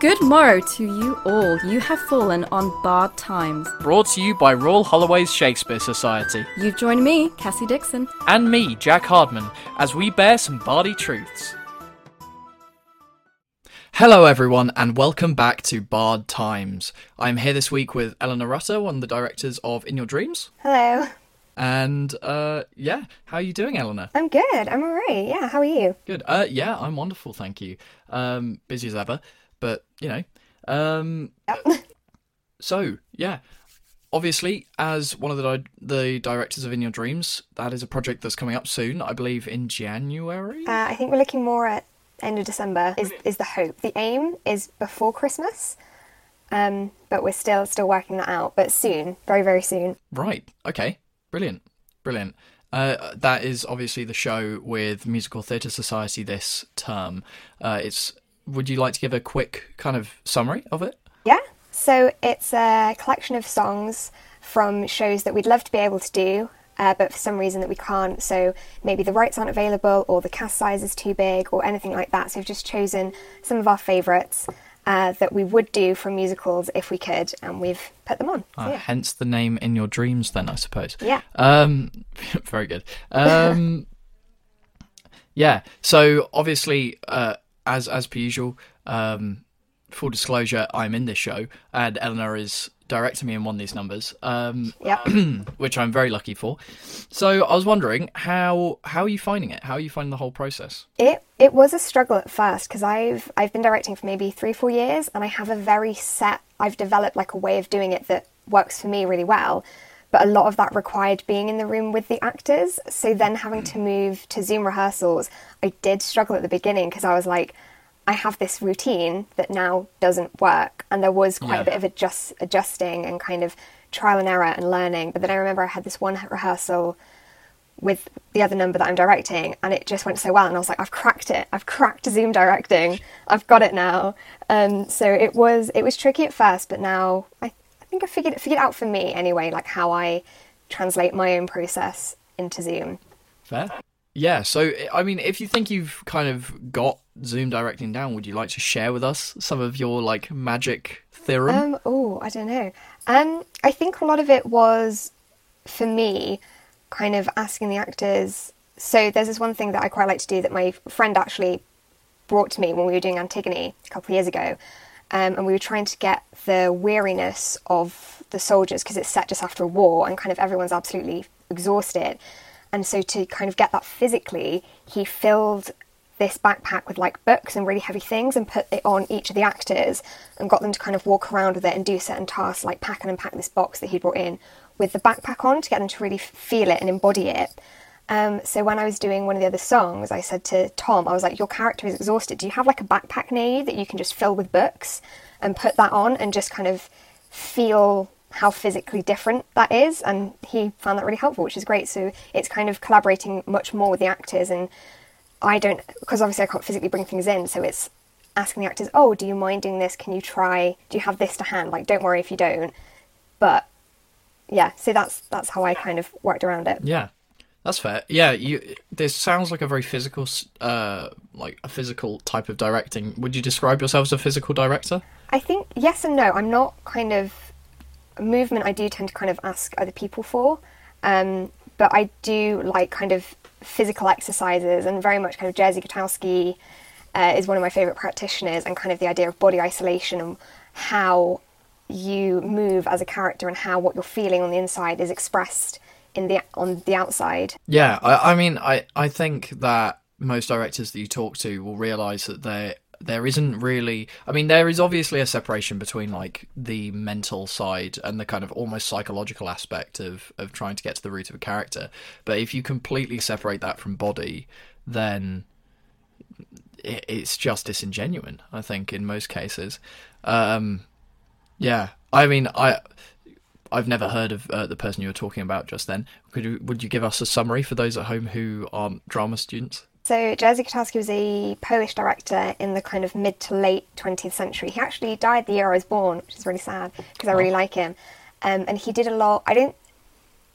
Good morrow to you all. You have fallen on Bard Times. Brought to you by Royal Holloway's Shakespeare Society. You've joined me, Cassie Dixon. And me, Jack Hardman, as we bear some bardy truths. Hello, everyone, and welcome back to Bard Times. I'm here this week with Eleanor Rutter, one of the directors of In Your Dreams. Hello. And uh, yeah, how are you doing, Eleanor? I'm good. I'm alright. Yeah, how are you? Good. Uh, yeah, I'm wonderful, thank you. Um, busy as ever, but you know. Um, Yep. so yeah, obviously, as one of the di- the directors of In Your Dreams, that is a project that's coming up soon. I believe in January. Uh, I think we're looking more at end of December. Is is the hope? The aim is before Christmas, um, but we're still still working that out. But soon, very very soon. Right. Okay. Brilliant. Brilliant. Uh, that is obviously the show with Musical Theatre Society this term. Uh, it's. Would you like to give a quick kind of summary of it? Yeah. So it's a collection of songs from shows that we'd love to be able to do, uh, but for some reason that we can't. So maybe the rights aren't available, or the cast size is too big, or anything like that. So we've just chosen some of our favourites uh, that we would do from musicals if we could, and we've put them on. So, Uh, yeah. Hence the name in your dreams, then I suppose. Yeah. Um, very good. Um, yeah. So obviously, uh, as as per usual, um, full disclosure, I'm in this show, and Eleanor is directing me in one of these numbers, um, Yep. which I'm very lucky for. So I was wondering how how are you finding it? How are you finding the whole process? It it was a struggle at first because I've I've been directing for maybe three four years and I have a very set I've developed like a way of doing it that works for me really well. But a lot of that required being in the room with the actors. So then having to move to Zoom rehearsals, I did struggle at the beginning because I was like, I have this routine that now doesn't work, and there was quite Yeah. a bit of adjust adjusting and kind of trial and error and learning. But then I remember I had this one rehearsal with the other number that I'm directing, and it just went so well. And I was like, I've cracked it. I've cracked Zoom directing. I've got it now. Um, so it was it was tricky at first, but now I, I think I figured it figured out for me anyway, like how I translate my own process into Zoom. Fair. Yeah. So I mean, if you think you've kind of got Zoom directing down, would you like to share with us some of your like magic theorem? Um, oh, I don't know. Um, I think a lot of it was for me, kind of asking the actors. So there's this one thing that I quite like to do that my friend actually brought to me when we were doing Antigone a couple of years ago, um, and we were trying to get the weariness of the soldiers because it's set just after a war and kind of everyone's absolutely exhausted, and so to kind of get that physically, he filled this backpack with like books and really heavy things and put it on each of the actors and got them to kind of walk around with it and do certain tasks like pack and unpack this box that he brought in with the backpack on to get them to really feel it and embody it. Um, so when I was doing one of the other songs, I said to Tom, I was like, "Your character is exhausted. Do you have like a backpack near you that you can just fill with books and put that on and just kind of feel how physically different that is?" And he found that really helpful, which is great. So it's kind of collaborating much more with the actors, and I don't because obviously I can't physically bring things in, so it's asking the actors, "Oh, do you mind doing this? Can you try? Do you have this to hand? Like, don't worry if you don't." But yeah, so that's that's how I kind of worked around it. Yeah, that's fair. Yeah, you. This sounds like a very physical, uh, like a physical type of directing. Would you describe yourself as a physical director? I think yes and no. I'm not kind of movement. I do tend to kind of ask other people for, um, but I do like kind of physical exercises and very much kind of Jerzy Grotowski uh, is one of my favorite practitioners, and kind of the idea of body isolation and how you move as a character and how what you're feeling on the inside is expressed in the on the outside. Yeah, I, I mean, I, I think that most directors that you talk to will realize that there there isn't really. I mean, there is obviously a separation between like the mental side and the kind of almost psychological aspect of of trying to get to the root of a character. But if you completely separate that from body, then it, it's just disingenuine. I think in most cases. Um, yeah, I mean, I. I've never heard of uh, the person you were talking about just then. Could you, would you give us a summary for those at home who aren't drama students? So Jerzy Grotowski was a Polish director in the kind of mid to late 20th century. He actually died the year I was born, which is really sad because I really like him. Um, and he did a lot. I don't,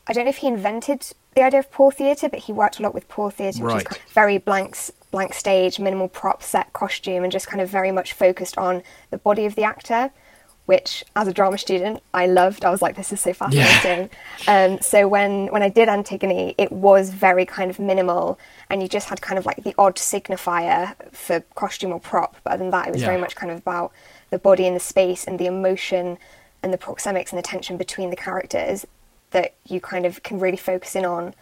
I don't know if he invented the idea of poor theatre, but he worked a lot with poor theatre, which is very blank, blank stage, minimal prop set costume, and just kind of very much focused on the body of the actor. Which, as a drama student, I loved. I was like, "This is so fascinating." Um, so when when I did Antigone, it was very kind of minimal, and you just had kind of like the odd signifier for costume or prop. But other than that, it was Yeah. very much kind of about the body and the space and the emotion and the proxemics and the tension between the characters that you kind of can really focus in on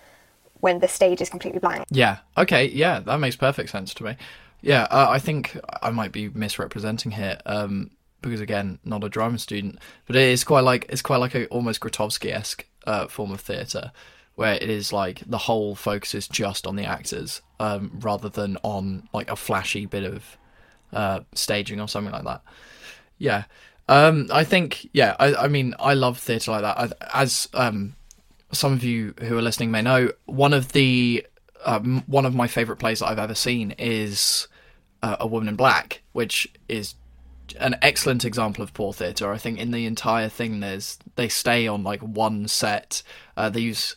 when the stage is completely blank. Yeah. Okay. Yeah, that makes perfect sense to me. Yeah, uh, I think I might be misrepresenting here um, because again, not a drama student, but it is quite like it's quite like a almost Grotowski esque uh, form of theatre where it is like the whole focus is just on the actors um, rather than on like a flashy bit of uh, staging or something like that. Yeah. Um, I think, yeah, I, I mean, I love theatre like that. I, as um, some of you who are listening may know, one of the um, one of my favourite plays that I've ever seen is uh, A Woman in Black, which is an excellent example of poor theatre. I think in the entire thing, there's they stay on like one set. Uh, they use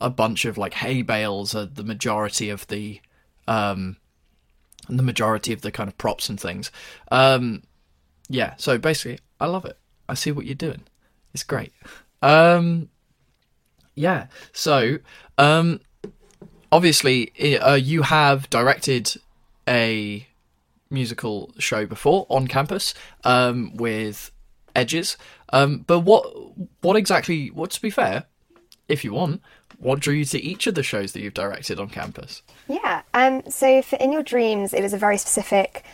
a- bunch of like hay bales are the majority of the um, the majority of the kind of props and things. Um, yeah, so basically, I love it. I see what you're doing. It's great. Um, yeah, so um, obviously, uh, you have directed a musical show before on campus um, with Edges. Um, but what what exactly? What to be fair, if you want, what drew you to each of the shows that you've directed on campus? Yeah. Um, so for In Your Dreams, it was a very specific.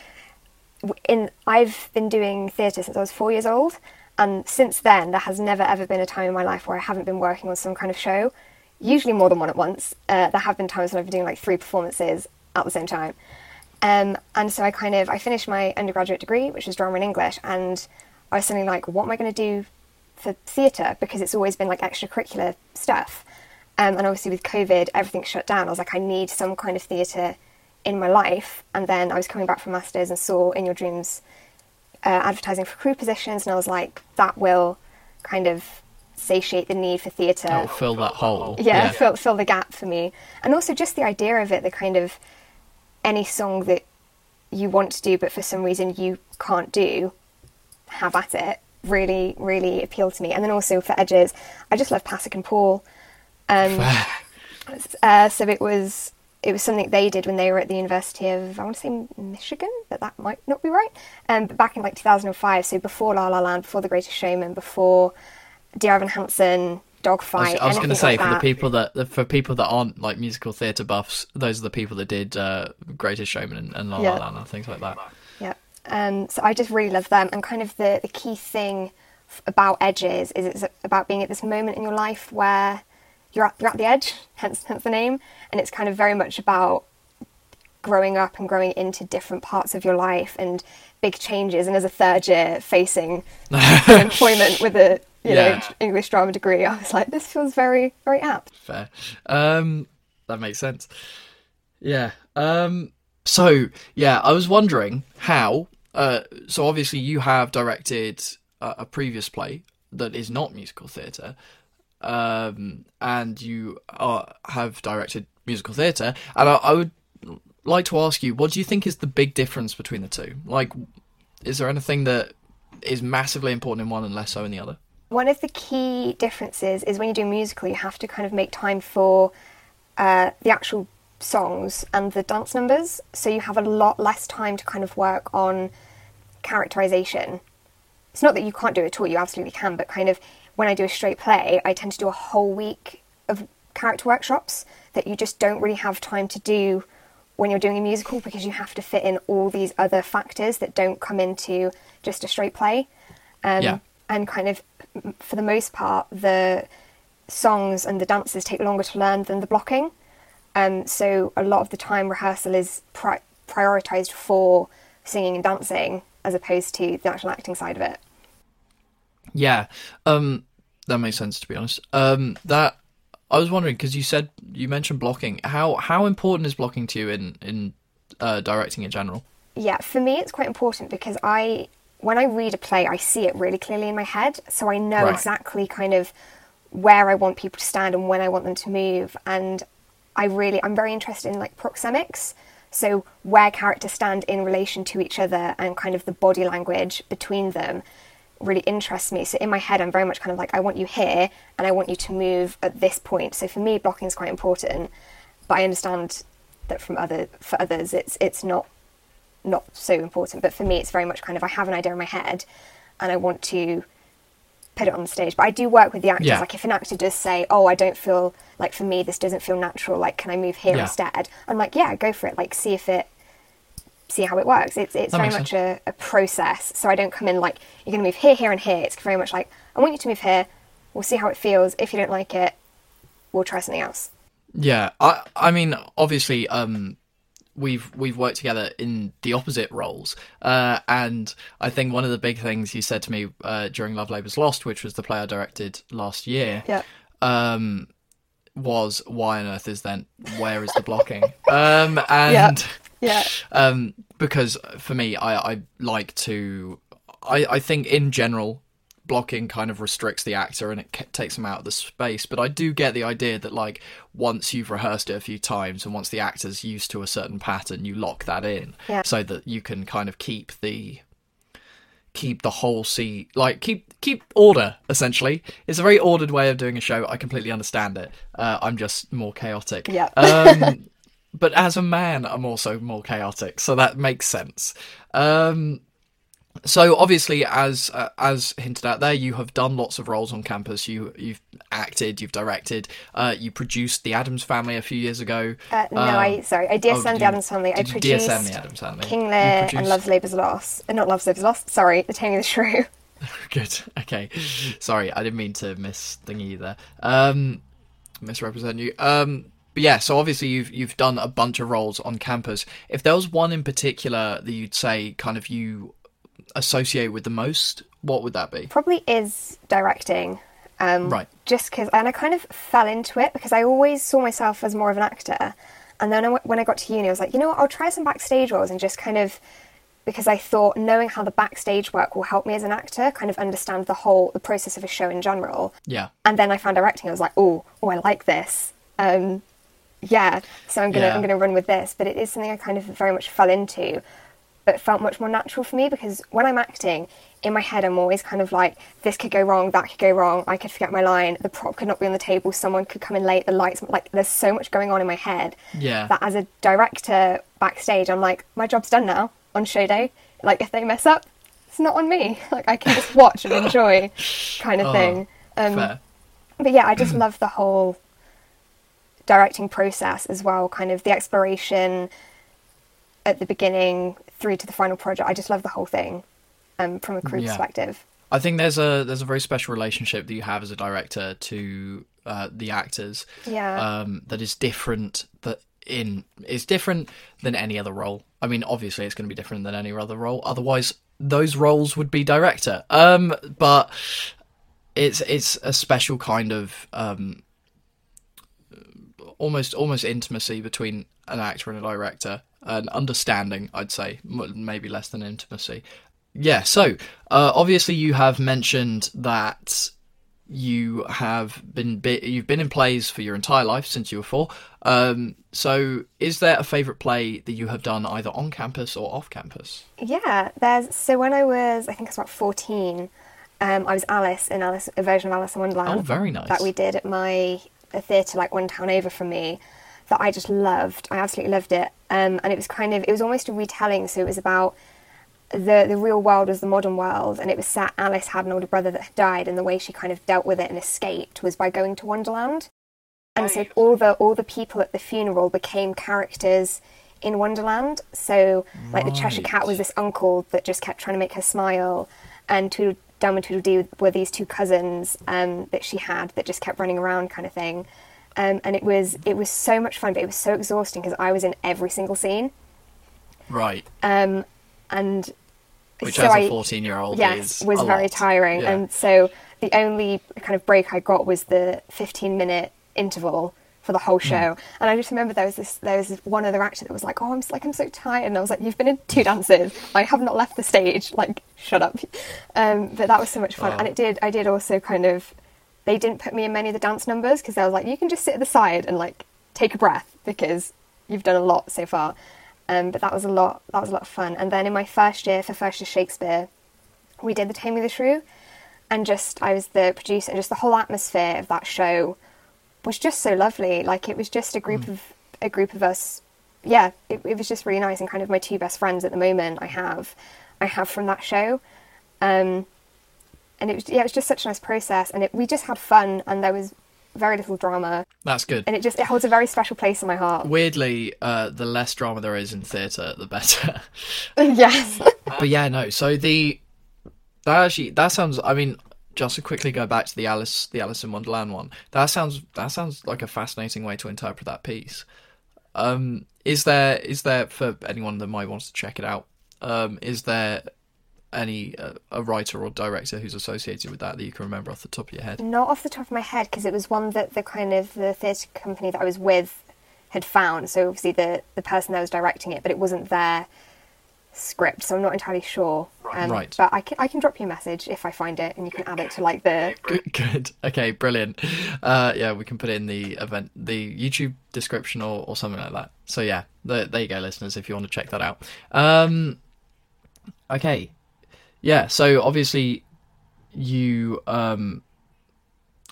In I've been doing theatre since I was four years old, and since then there has never ever been a time in my life where I haven't been working on some kind of show. Usually more than one at once. Uh, there have been times when I've been doing like three performances at the same time. Um, and so I kind of I finished my undergraduate degree, which was drama and English, and I was suddenly like, what am I going to do for theatre? Because it's always been like extracurricular stuff. Um, and obviously with COVID, everything shut down. I was like, I need some kind of theatre in my life. And then I was coming back from masters and saw In Your Dreams uh, advertising for crew positions, and I was like, that will kind of satiate the need for theatre fill that hole. yeah, Fill, fill the gap for me. And also just the idea of it, the kind of any song that you want to do but for some reason you can't do, have at it, really, really appealed to me. And then also for Edges, I just love Pasek and Paul. Um, uh, so it was it was something they did when they were at the University of I want to say Michigan, but that might not be right. Um, but back in like 2005, so before La La Land, before The Greatest Showman, before Dear Evan Hansen, Dogfight. I was, going to say like for the people that for people that aren't like musical theatre buffs, those are the people that did uh, Greatest Showman and, and La La Yeah. Land and things like that. Yeah. Um, so I just really love them, and kind of the the key thing about Edges is it's about being at this moment in your life where you're at, you're at the edge, hence hence the name, and it's kind of very much about growing up and growing into different parts of your life and big changes. And as a third year facing employment with a you Yeah. know English drama degree, I was like, this feels very very apt. Fair. Um, that makes sense. Yeah. Um, so yeah, I was wondering how. Uh, so obviously you have directed a, a previous play that is not musical theatre, um, and you are, have directed musical theatre, and I, I would like to ask you, what do you think is the big difference between the two? Like, is there anything that is massively important in one and less so in the other? One of the key differences is when you do a musical, you have to kind of make time for uh, the actual songs and the dance numbers. So you have a lot less time to kind of work on characterization. It's not that you can't do it at all, you absolutely can, but kind of when I do a straight play, I tend to do a whole week of character workshops that you just don't really have time to do when you're doing a musical because you have to fit in all these other factors that don't come into just a straight play. Um, Yeah. And kind of, for the most part, the songs and the dances take longer to learn than the blocking. Um, so a lot of the time, rehearsal is pri- prioritized for singing and dancing as opposed to the actual acting side of it. Yeah, um, that makes sense to be honest. Um, that I was wondering because you said you mentioned blocking. How how important is blocking to you in in uh, directing in general? Yeah, for me, it's quite important because I, when I read a play, I see it really clearly in my head, so I know Right. exactly kind of where I want people to stand and when I want them to move, and I really, I'm very interested in like proxemics So where characters stand in relation to each other and kind of the body language between them really interests me. So in my head, I'm very much kind of like, I want you here and I want you to move at this point. So for me, blocking is quite important, but I understand that from other for others, it's it's not not so important. But for me, it's very much kind of I have an idea in my head, and I want to put it on the stage. But I do work with the actors. Yeah. Like if an actor does say, "Oh, I don't feel like for me this doesn't feel natural. Like, can I move here Yeah. instead?" I'm like, "Yeah, go for it. Like, see if it." See how it works. It's it's That very much a, a process. So I don't come in like you're going to move here, here, and here. It's very much like I want you to move here. We'll see how it feels. If you don't like it, we'll try something else. Yeah, I I mean obviously um we've we've worked together in the opposite roles. Uh and I think one of the big things you said to me uh during Love Labour's Lost, which was the play I directed last year, Yeah. um was why on earth is then where is the blocking? um and Yeah. um, because for me, I, I like to. I, I think in general, blocking kind of restricts the actor and it takes them out of the space. But I do get the idea that like once you've rehearsed it a few times and once the actor's used to a certain pattern, you lock that in Yeah. so that you can kind of keep the keep the whole scene like keep keep order essentially it's a very ordered way of doing a show i completely understand it uh, i'm just more chaotic Yeah. um but as a man i'm also more chaotic so that makes sense um so obviously as uh, as hinted at there you have done lots of roles on campus you you've acted you've directed uh you produced the Addams Family a few years ago Uh, no, Um, I sorry, I oh, DSM did the you- Addams Family. I produced DSM the Addams Family? King Lear and Love's Labour's Lost. Uh, not Love's Labour's Lost. Sorry, The Taming of the Shrew. Good. Okay. Sorry, I didn't mean to miss thingy there. Um, misrepresent you. Um, but yeah. So obviously you've you've done a bunch of roles on campus. If there was one in particular that you'd say kind of you associate with the most, what would that be? Probably is directing. Um, Right. Just because, and I kind of fell into it because I always saw myself as more of an actor. And then I when I got to uni, I was like, you know what, I'll try some backstage roles and just kind of because I thought knowing how the backstage work will help me as an actor kind of understand the whole the process of a show in general. Yeah. and then I found directing. I was like, oh, oh, I like this. Um, yeah, so I'm gonna Yeah. I'm gonna run with this. But it is something I kind of very much fell into, but felt much more natural for me because when I'm acting, in my head I'm always kind of like, this could go wrong, that could go wrong. I could forget my line. The prop could not be on the table. Someone could come in late. The lights like there's so much going on in my head. Yeah. That as a director backstage, I'm like, my job's done now on show day. Like if they mess up, it's not on me. Like I can just watch and enjoy, kind of Oh, thing. Um, Fair. but yeah, I just love the whole directing process as well, kind of the exploration at the beginning through to the final project. I just love the whole thing um, from a crew Yeah. perspective. I think there's a there's a very special relationship that you have as a director to uh, the actors. Yeah. Um, that is different. That in is different than any other role. I mean, obviously, it's going to be different than any other role. Otherwise, those roles would be director. Um, but it's it's a special kind of um, almost almost intimacy between an actor and a director, an understanding, I'd say, maybe less than intimacy. Yeah. So uh, obviously, you have mentioned that you have been bi- you've been in plays for your entire life since you were four. Um, so, is there a favourite play that you have done either on campus or off campus? Yeah, there's so when I was, I think I was about 14, um, I was Alice in Alice, a version of Alice in Wonderland. Oh, very nice. That we did at my theatre like one town over from me, that I just loved. I absolutely loved it, um, and it was kind of it was almost a retelling. So it was about the the real world was the modern world, and it was set. Alice had an older brother that had died, and the way she kind of dealt with it and escaped was by going to Wonderland. And so all the all the people at the funeral became characters in Wonderland. So like the Cheshire Cat was this uncle that just kept trying to make her smile, and Tweedle Dum and Tweedledee were these two cousins um, that she had that just kept running around, kind of thing. Um, and it was it was so much fun, but it was so exhausting because I was in every single scene. Right. Um, and Which, so as a fourteen-year-old, yes, is was very lot. tiring. Yeah. And so the only kind of break I got was the 15 minute interval for the Hmm. whole show. And I just remember there was this there was this one other actor that was like, "Oh, I'm like I'm so tired," and I was like, "You've been in two dances. I have not left the stage. Like, shut up." Um, but that was so much fun, Oh. and it did. I did also kind of. They didn't put me in many of the dance numbers because they was like, "You can just sit at the side and like take a breath because you've done a lot so far." Um, but that was a lot. That was a lot of fun. And then in my first year for first year Shakespeare, we did the Taming of the Shrew, and just I was the producer, and just the whole atmosphere of that show was just so lovely. Like it was just a group of a group of us. Yeah, it, it was just really nice, and kind of my two best friends at the moment. I have, I have from that show. Um, and it was yeah, it was just such a nice process, and it, we just had fun, and there was very little drama, That's good. and it just it holds a very special place in my heart. Weirdly, uh, the less drama there is in theatre, the better. yes, but yeah, no. So the that actually that sounds. I mean, just to quickly go back to the Alice the Alice in Wonderland one. That sounds that sounds like a fascinating way to interpret that piece. Um, is there is there for anyone that might want to check it out? Um, is there any uh, a writer or director who's associated with that that you can remember off the top of your head? not off the top of my head because it was one that the kind of the theatre company that I was with had found. So obviously the the person that was directing it, but it wasn't their script, so I'm not entirely sure. Um, Right. But I can I can drop you a message if I find it, and you can add it to like the Good, good. Okay, brilliant. Uh, yeah, we can put it in the event, the YouTube description or, or something like that. So yeah, there, there you go, listeners, if you want to check that out. Um, okay, yeah. So obviously, you um,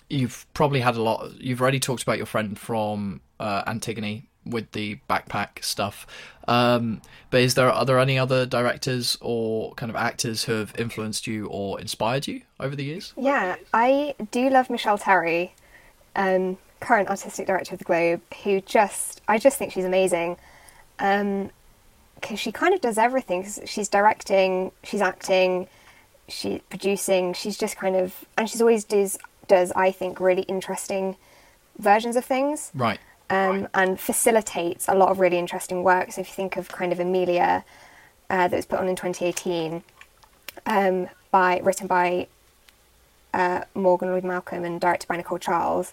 you've probably had a lot. You've already talked about your friend from uh, Antigone with the backpack stuff. Um, but is there are there any other directors or kind of actors who have influenced you or inspired you over the years? Yeah, I do love Michelle Terry, um, current artistic director of the Globe, who just I just think she's amazing. Because she kind of does everything. She's directing, she's acting, she's producing. She's just kind of, and she's always does does I think really interesting versions of things Right. um, and facilitates a lot of really interesting work. So if you think of kind of Emilia, uh, that was put on in 2018, um, by written by uh, Morgan Lloyd Malcolm and directed by Nicole Charles.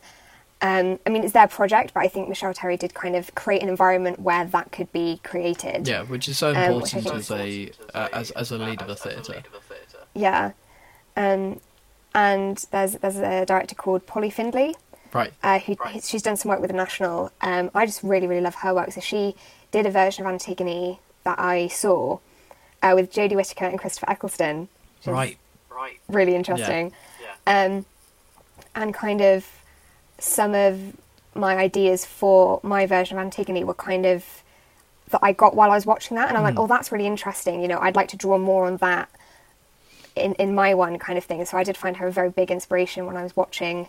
Um, I mean, it's their project, but I think Michelle Terry did kind of create an environment where that could be created. Yeah, which is so Um, important think as a uh, as as a lead of a theatre. Yeah. Um, and there's there's a director called Polly Findlay, Right. uh, who she's done some work with the National. Um, I just really really love her work. So she did a version of Antigone that I saw uh, with Jodie Whittaker and Christopher Eccleston. which is Right. Really interesting. Um, and kind of some of my ideas for my version of Antigone were kind of that I got while I was watching that, and I'm like, oh, that's really interesting. You know, I'd like to draw more on that in in my one kind of thing. So I did find her a very big inspiration when I was watching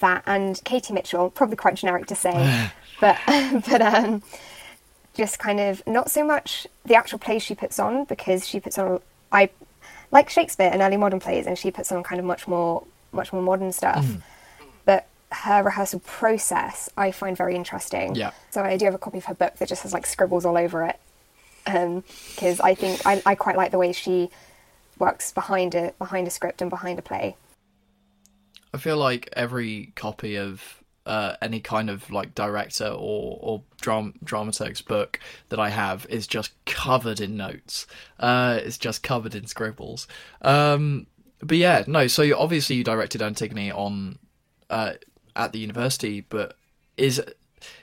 that. And Katie Mitchell, probably quite generic to say, but but um, just kind of not so much the actual plays she puts on because she puts on I like Shakespeare and early modern plays, and she puts on kind of much more much more modern stuff. But her rehearsal process I find very interesting. Yeah. So I do have a copy of her book that just has like scribbles all over it. Because I think I, I quite like the way she works behind a behind a script and behind a play. I feel like every copy of uh, any kind of like director or or dram- dramaturg's book that I have is just covered in notes. Uh, it's just covered in scribbles. Um, but yeah, no. So you, obviously you directed Antigone on uh, at the university, but is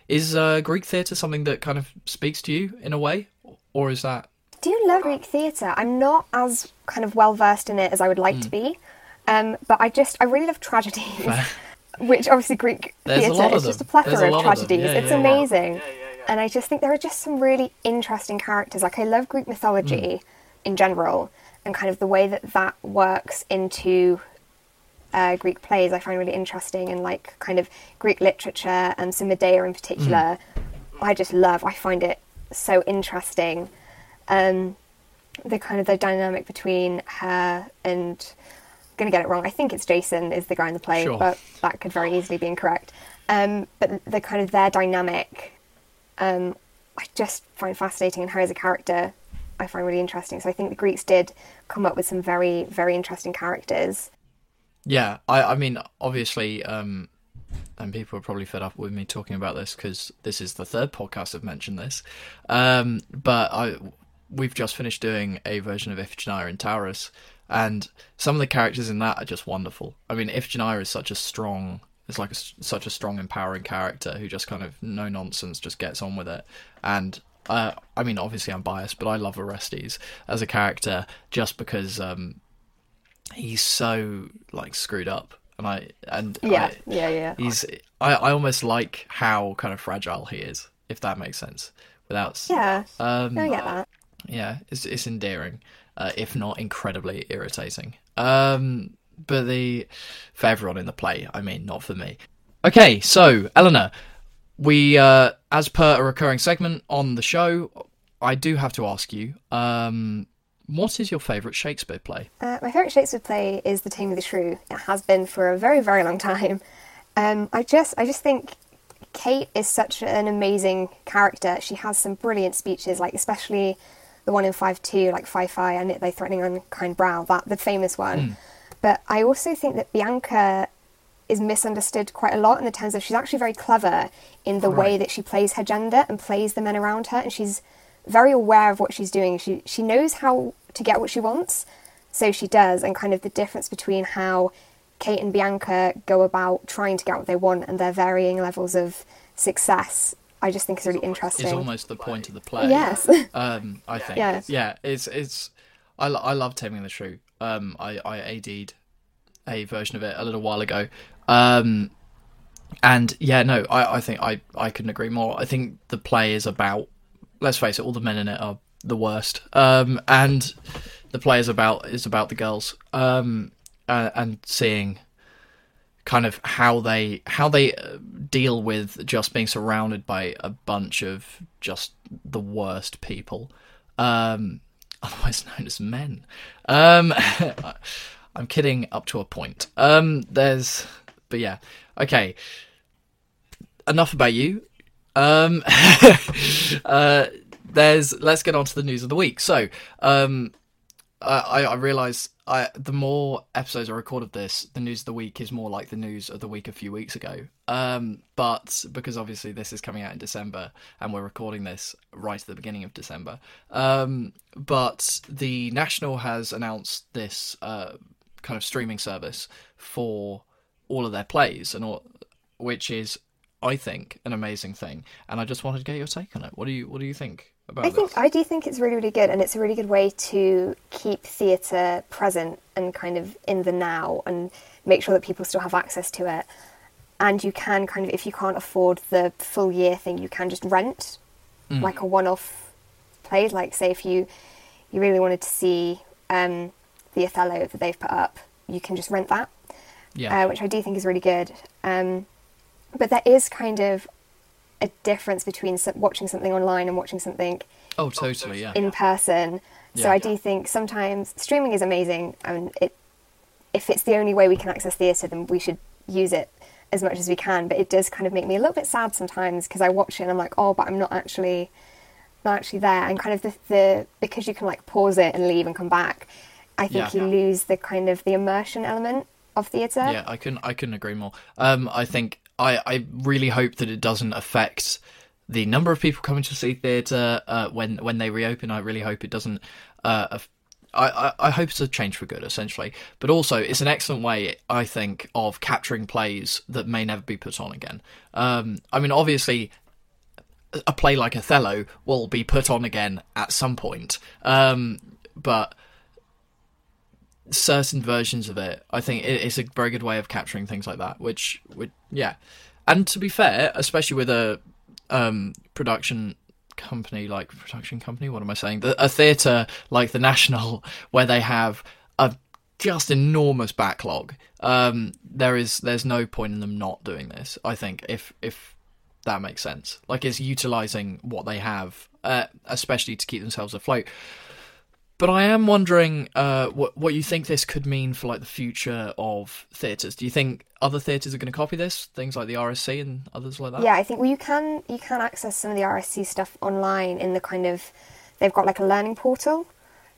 is uh, Greek theatre something that kind of speaks to you in a way, or is that do you love Greek theatre. I'm not as kind of well versed in it as I would like Hmm. to be, um, but I just I really love tragedies, which obviously Greek There's a lot theatre is just a plethora a of lot of them. tragedies. Yeah, it's yeah, yeah. amazing, and I just think there are just some really interesting characters. Like I love Greek mythology Hmm. in general, and kind of the way that that works into uh, Greek plays I find really interesting, and like kind of Greek literature and some Medea in particular. I just love. I find it so interesting. Um, the kind of the dynamic between her and I'm gonna get it wrong. I think it's Jason is the guy in the play, Sure. but that could very easily be incorrect. Um, but the kind of their dynamic, um, I just find fascinating, and her as a character, I find really interesting. So I think the Greeks did come up with some very very interesting characters. Yeah, I, I mean, obviously, um, and people are probably fed up with me talking about this because this is the third podcast I've mentioned this. Um, but I, we've just finished doing a version of Iphigenia in Tauris, and some of the characters in that are just wonderful. I mean, Iphigenia is such a strong, it's like a such a strong, empowering character who just kind of no nonsense, just gets on with it, and Uh, I mean, obviously I'm biased, but I love Orestes as a character just because um, he's so like screwed up, and I and Yeah, I, yeah, yeah. he's I, I almost like how kind of fragile he is, if that makes sense. Without Yeah, um, I get that. yeah, it's it's endearing, uh, if not incredibly irritating. Um, but the for everyone in the play, I mean, not for me. Okay, so Eleanor, we uh, as per a recurring segment on the show, I do have to ask you, um, what is your favourite Shakespeare play? Uh, my favourite Shakespeare play is The Taming of the Shrew. It has been for a very, very long time. Um, I just, I just think Kate is such an amazing character. She has some brilliant speeches, like especially the one in Five Two, like Fi Fi, and they threatening unkind brow, that the famous one. But I also think that Bianca is misunderstood quite a lot in the terms of she's actually very clever in the way that she plays her gender and plays the men around her, and she's very aware of what she's doing. She she knows how to get what she wants, so she does. And kind of the difference between how Kate and Bianca go about trying to get what they want and their varying levels of success, I just think is really interesting. Is almost the point of the play. Yes. Um, I think. Yeah. Yeah, it's it's. I, I love Taming the Shrew. Um, I I AD'd a version of it a little while ago. Um, and yeah, no, I I think I I couldn't agree more. I think the play is about. Let's face it, all the men in it are the worst. Um, and the play is about is about the girls. Um, uh, and seeing kind of how they how they uh, deal with just being surrounded by a bunch of just the worst people. Um otherwise known as men. Um i'm kidding up to a point. Um there's but yeah. Okay. Enough about you um uh there's let's get on to the news of the week so um I, I realize I the more episodes I record of this, the news of the week is more like the news of the week a few weeks ago. Um, but because obviously this is coming out in December and we're recording this right at the beginning of December, um, but the National has announced this uh, kind of streaming service for all of their plays and all, which is I think an amazing thing. And I just wanted to get your take on it. What do you What do you think about I this? think I do think it's really really good, and it's a really good way to keep theatre present and kind of in the now, and make sure that people still have access to it. And you can kind of, if you can't afford the full year thing, you can just rent Mm. like a one-off play. Like say if you you really wanted to see um, the Othello that they've put up, you can just rent that, yeah, uh, which I do think is really good. Um, but there is kind of a difference between watching something online and watching something oh totally, yeah. in person. So Yeah. I do think sometimes streaming is amazing, and it if it's the only way we can access theatre, then we should use it as much as we can. But it does kind of make me a little bit sad sometimes because I watch it and I'm like, oh, but I'm not actually not actually there. And kind of the, the because you can like pause it and leave and come back. I think Yeah. you lose the kind of the immersion element of theatre. Yeah, I couldn't I couldn't agree more. Um, I think I I really hope that it doesn't affect the number of people coming to see theatre uh, when when they reopen. I really hope it doesn't. Uh, I, I, I hope it's a change for good, essentially. But also, it's an excellent way, I think, of capturing plays that may never be put on again. Um, I mean, obviously, a play like Othello will be put on again at some point. Um, but certain versions of it, I think it, it's a very good way of capturing things like that. Which would, yeah. And to be fair, especially with a um, production company like production company, what am I saying? The, a theatre like the National, where they have a just enormous backlog. Um, there is there's no point in them not doing this. I think if if that makes sense, like it's utilizing what they have, uh, especially to keep themselves afloat. But I am wondering uh, what what you think this could mean for like the future of theatres. Do you think other theatres are going to copy this? Things like the RSC and others like that. Yeah, I think well you can you can access some of the RSC stuff online in the kind of they've got like a learning portal.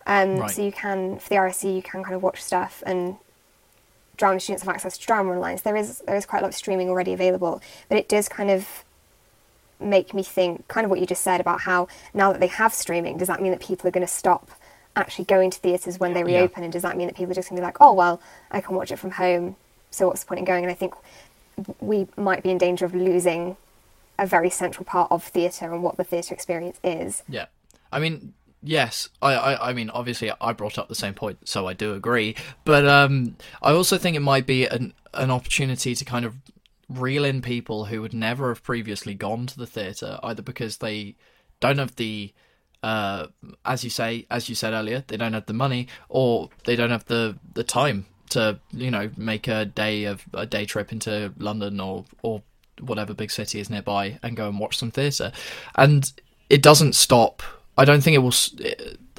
Um, Right. So you can for the RSC you can kind of watch stuff and drama students have access to drama online. So there is there is quite a lot of streaming already available, but it does kind of make me think kind of what you just said about how now that they have streaming, does that mean that people are going to stop actually going to theatres when they Yeah. reopen? And does that mean that people are just going to be like, oh well, I can watch it from home, so what's the point in going? And I think we might be in danger of losing a very central part of theatre and what the theatre experience is. Yeah, I mean, yes, I, I, I mean, obviously, I brought up the same point, so I do agree. But um, I also think it might be an an opportunity to kind of reel in people who would never have previously gone to the theatre, either because they don't have the uh, as you say, as you said earlier, they don't have the money or they don't have the the time to you know make a day of a day trip into London or or whatever big city is nearby and go and watch some theatre, and it doesn't stop. I don't think it will.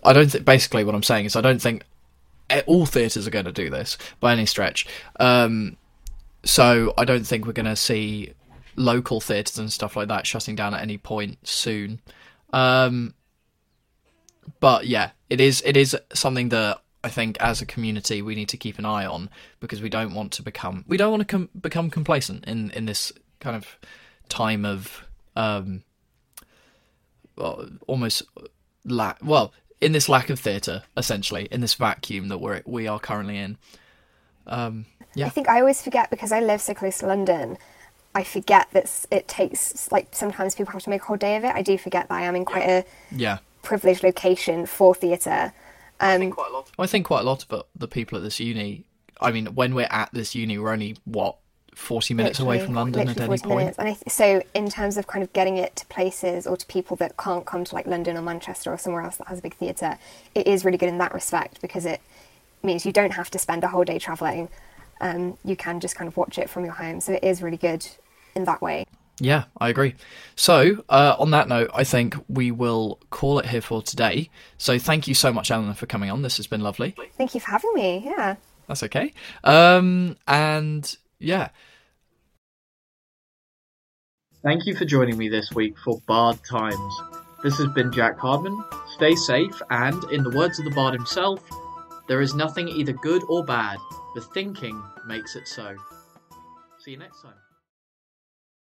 I don't think. Basically, what I'm saying is, I don't think all theatres are going to do this by any stretch. Um, so I don't think we're going to see local theatres and stuff like that shutting down at any point soon. Um, but yeah, it is it is something that I think as a community we need to keep an eye on because we don't want to become we don't want to com- become complacent in in this kind of time of um well, almost lack well in this lack of theatre essentially in this vacuum that we're we are currently in. Um yeah. I think I always forget because I live so close to London I forget that it takes like sometimes people have to make a whole day of it. I do forget that I am in quite a yeah privileged location for theatre. Um, I think quite a lot. I think quite a lot of the people at this uni. I mean, when we're at this uni, we're only what forty minutes away from London at any point. Minutes. And I th- so, in terms of kind of getting it to places or to people that can't come to like London or Manchester or somewhere else that has a big theatre, it is really good in that respect because it means you don't have to spend a whole day travelling. Um, you can just kind of watch it from your home. So it is really good in that way. Yeah, I agree. So, uh, on that note, I think we will call it here for today. So, thank you so much, Eleanor, for coming on. This has been lovely. Thank you for having me. Yeah. That's okay. Um, and yeah. Thank you for joining me this week for Bard Times. This has been Jack Hardman. Stay safe, and in the words of the Bard himself, there is nothing either good or bad. The thinking makes it so. See you next time.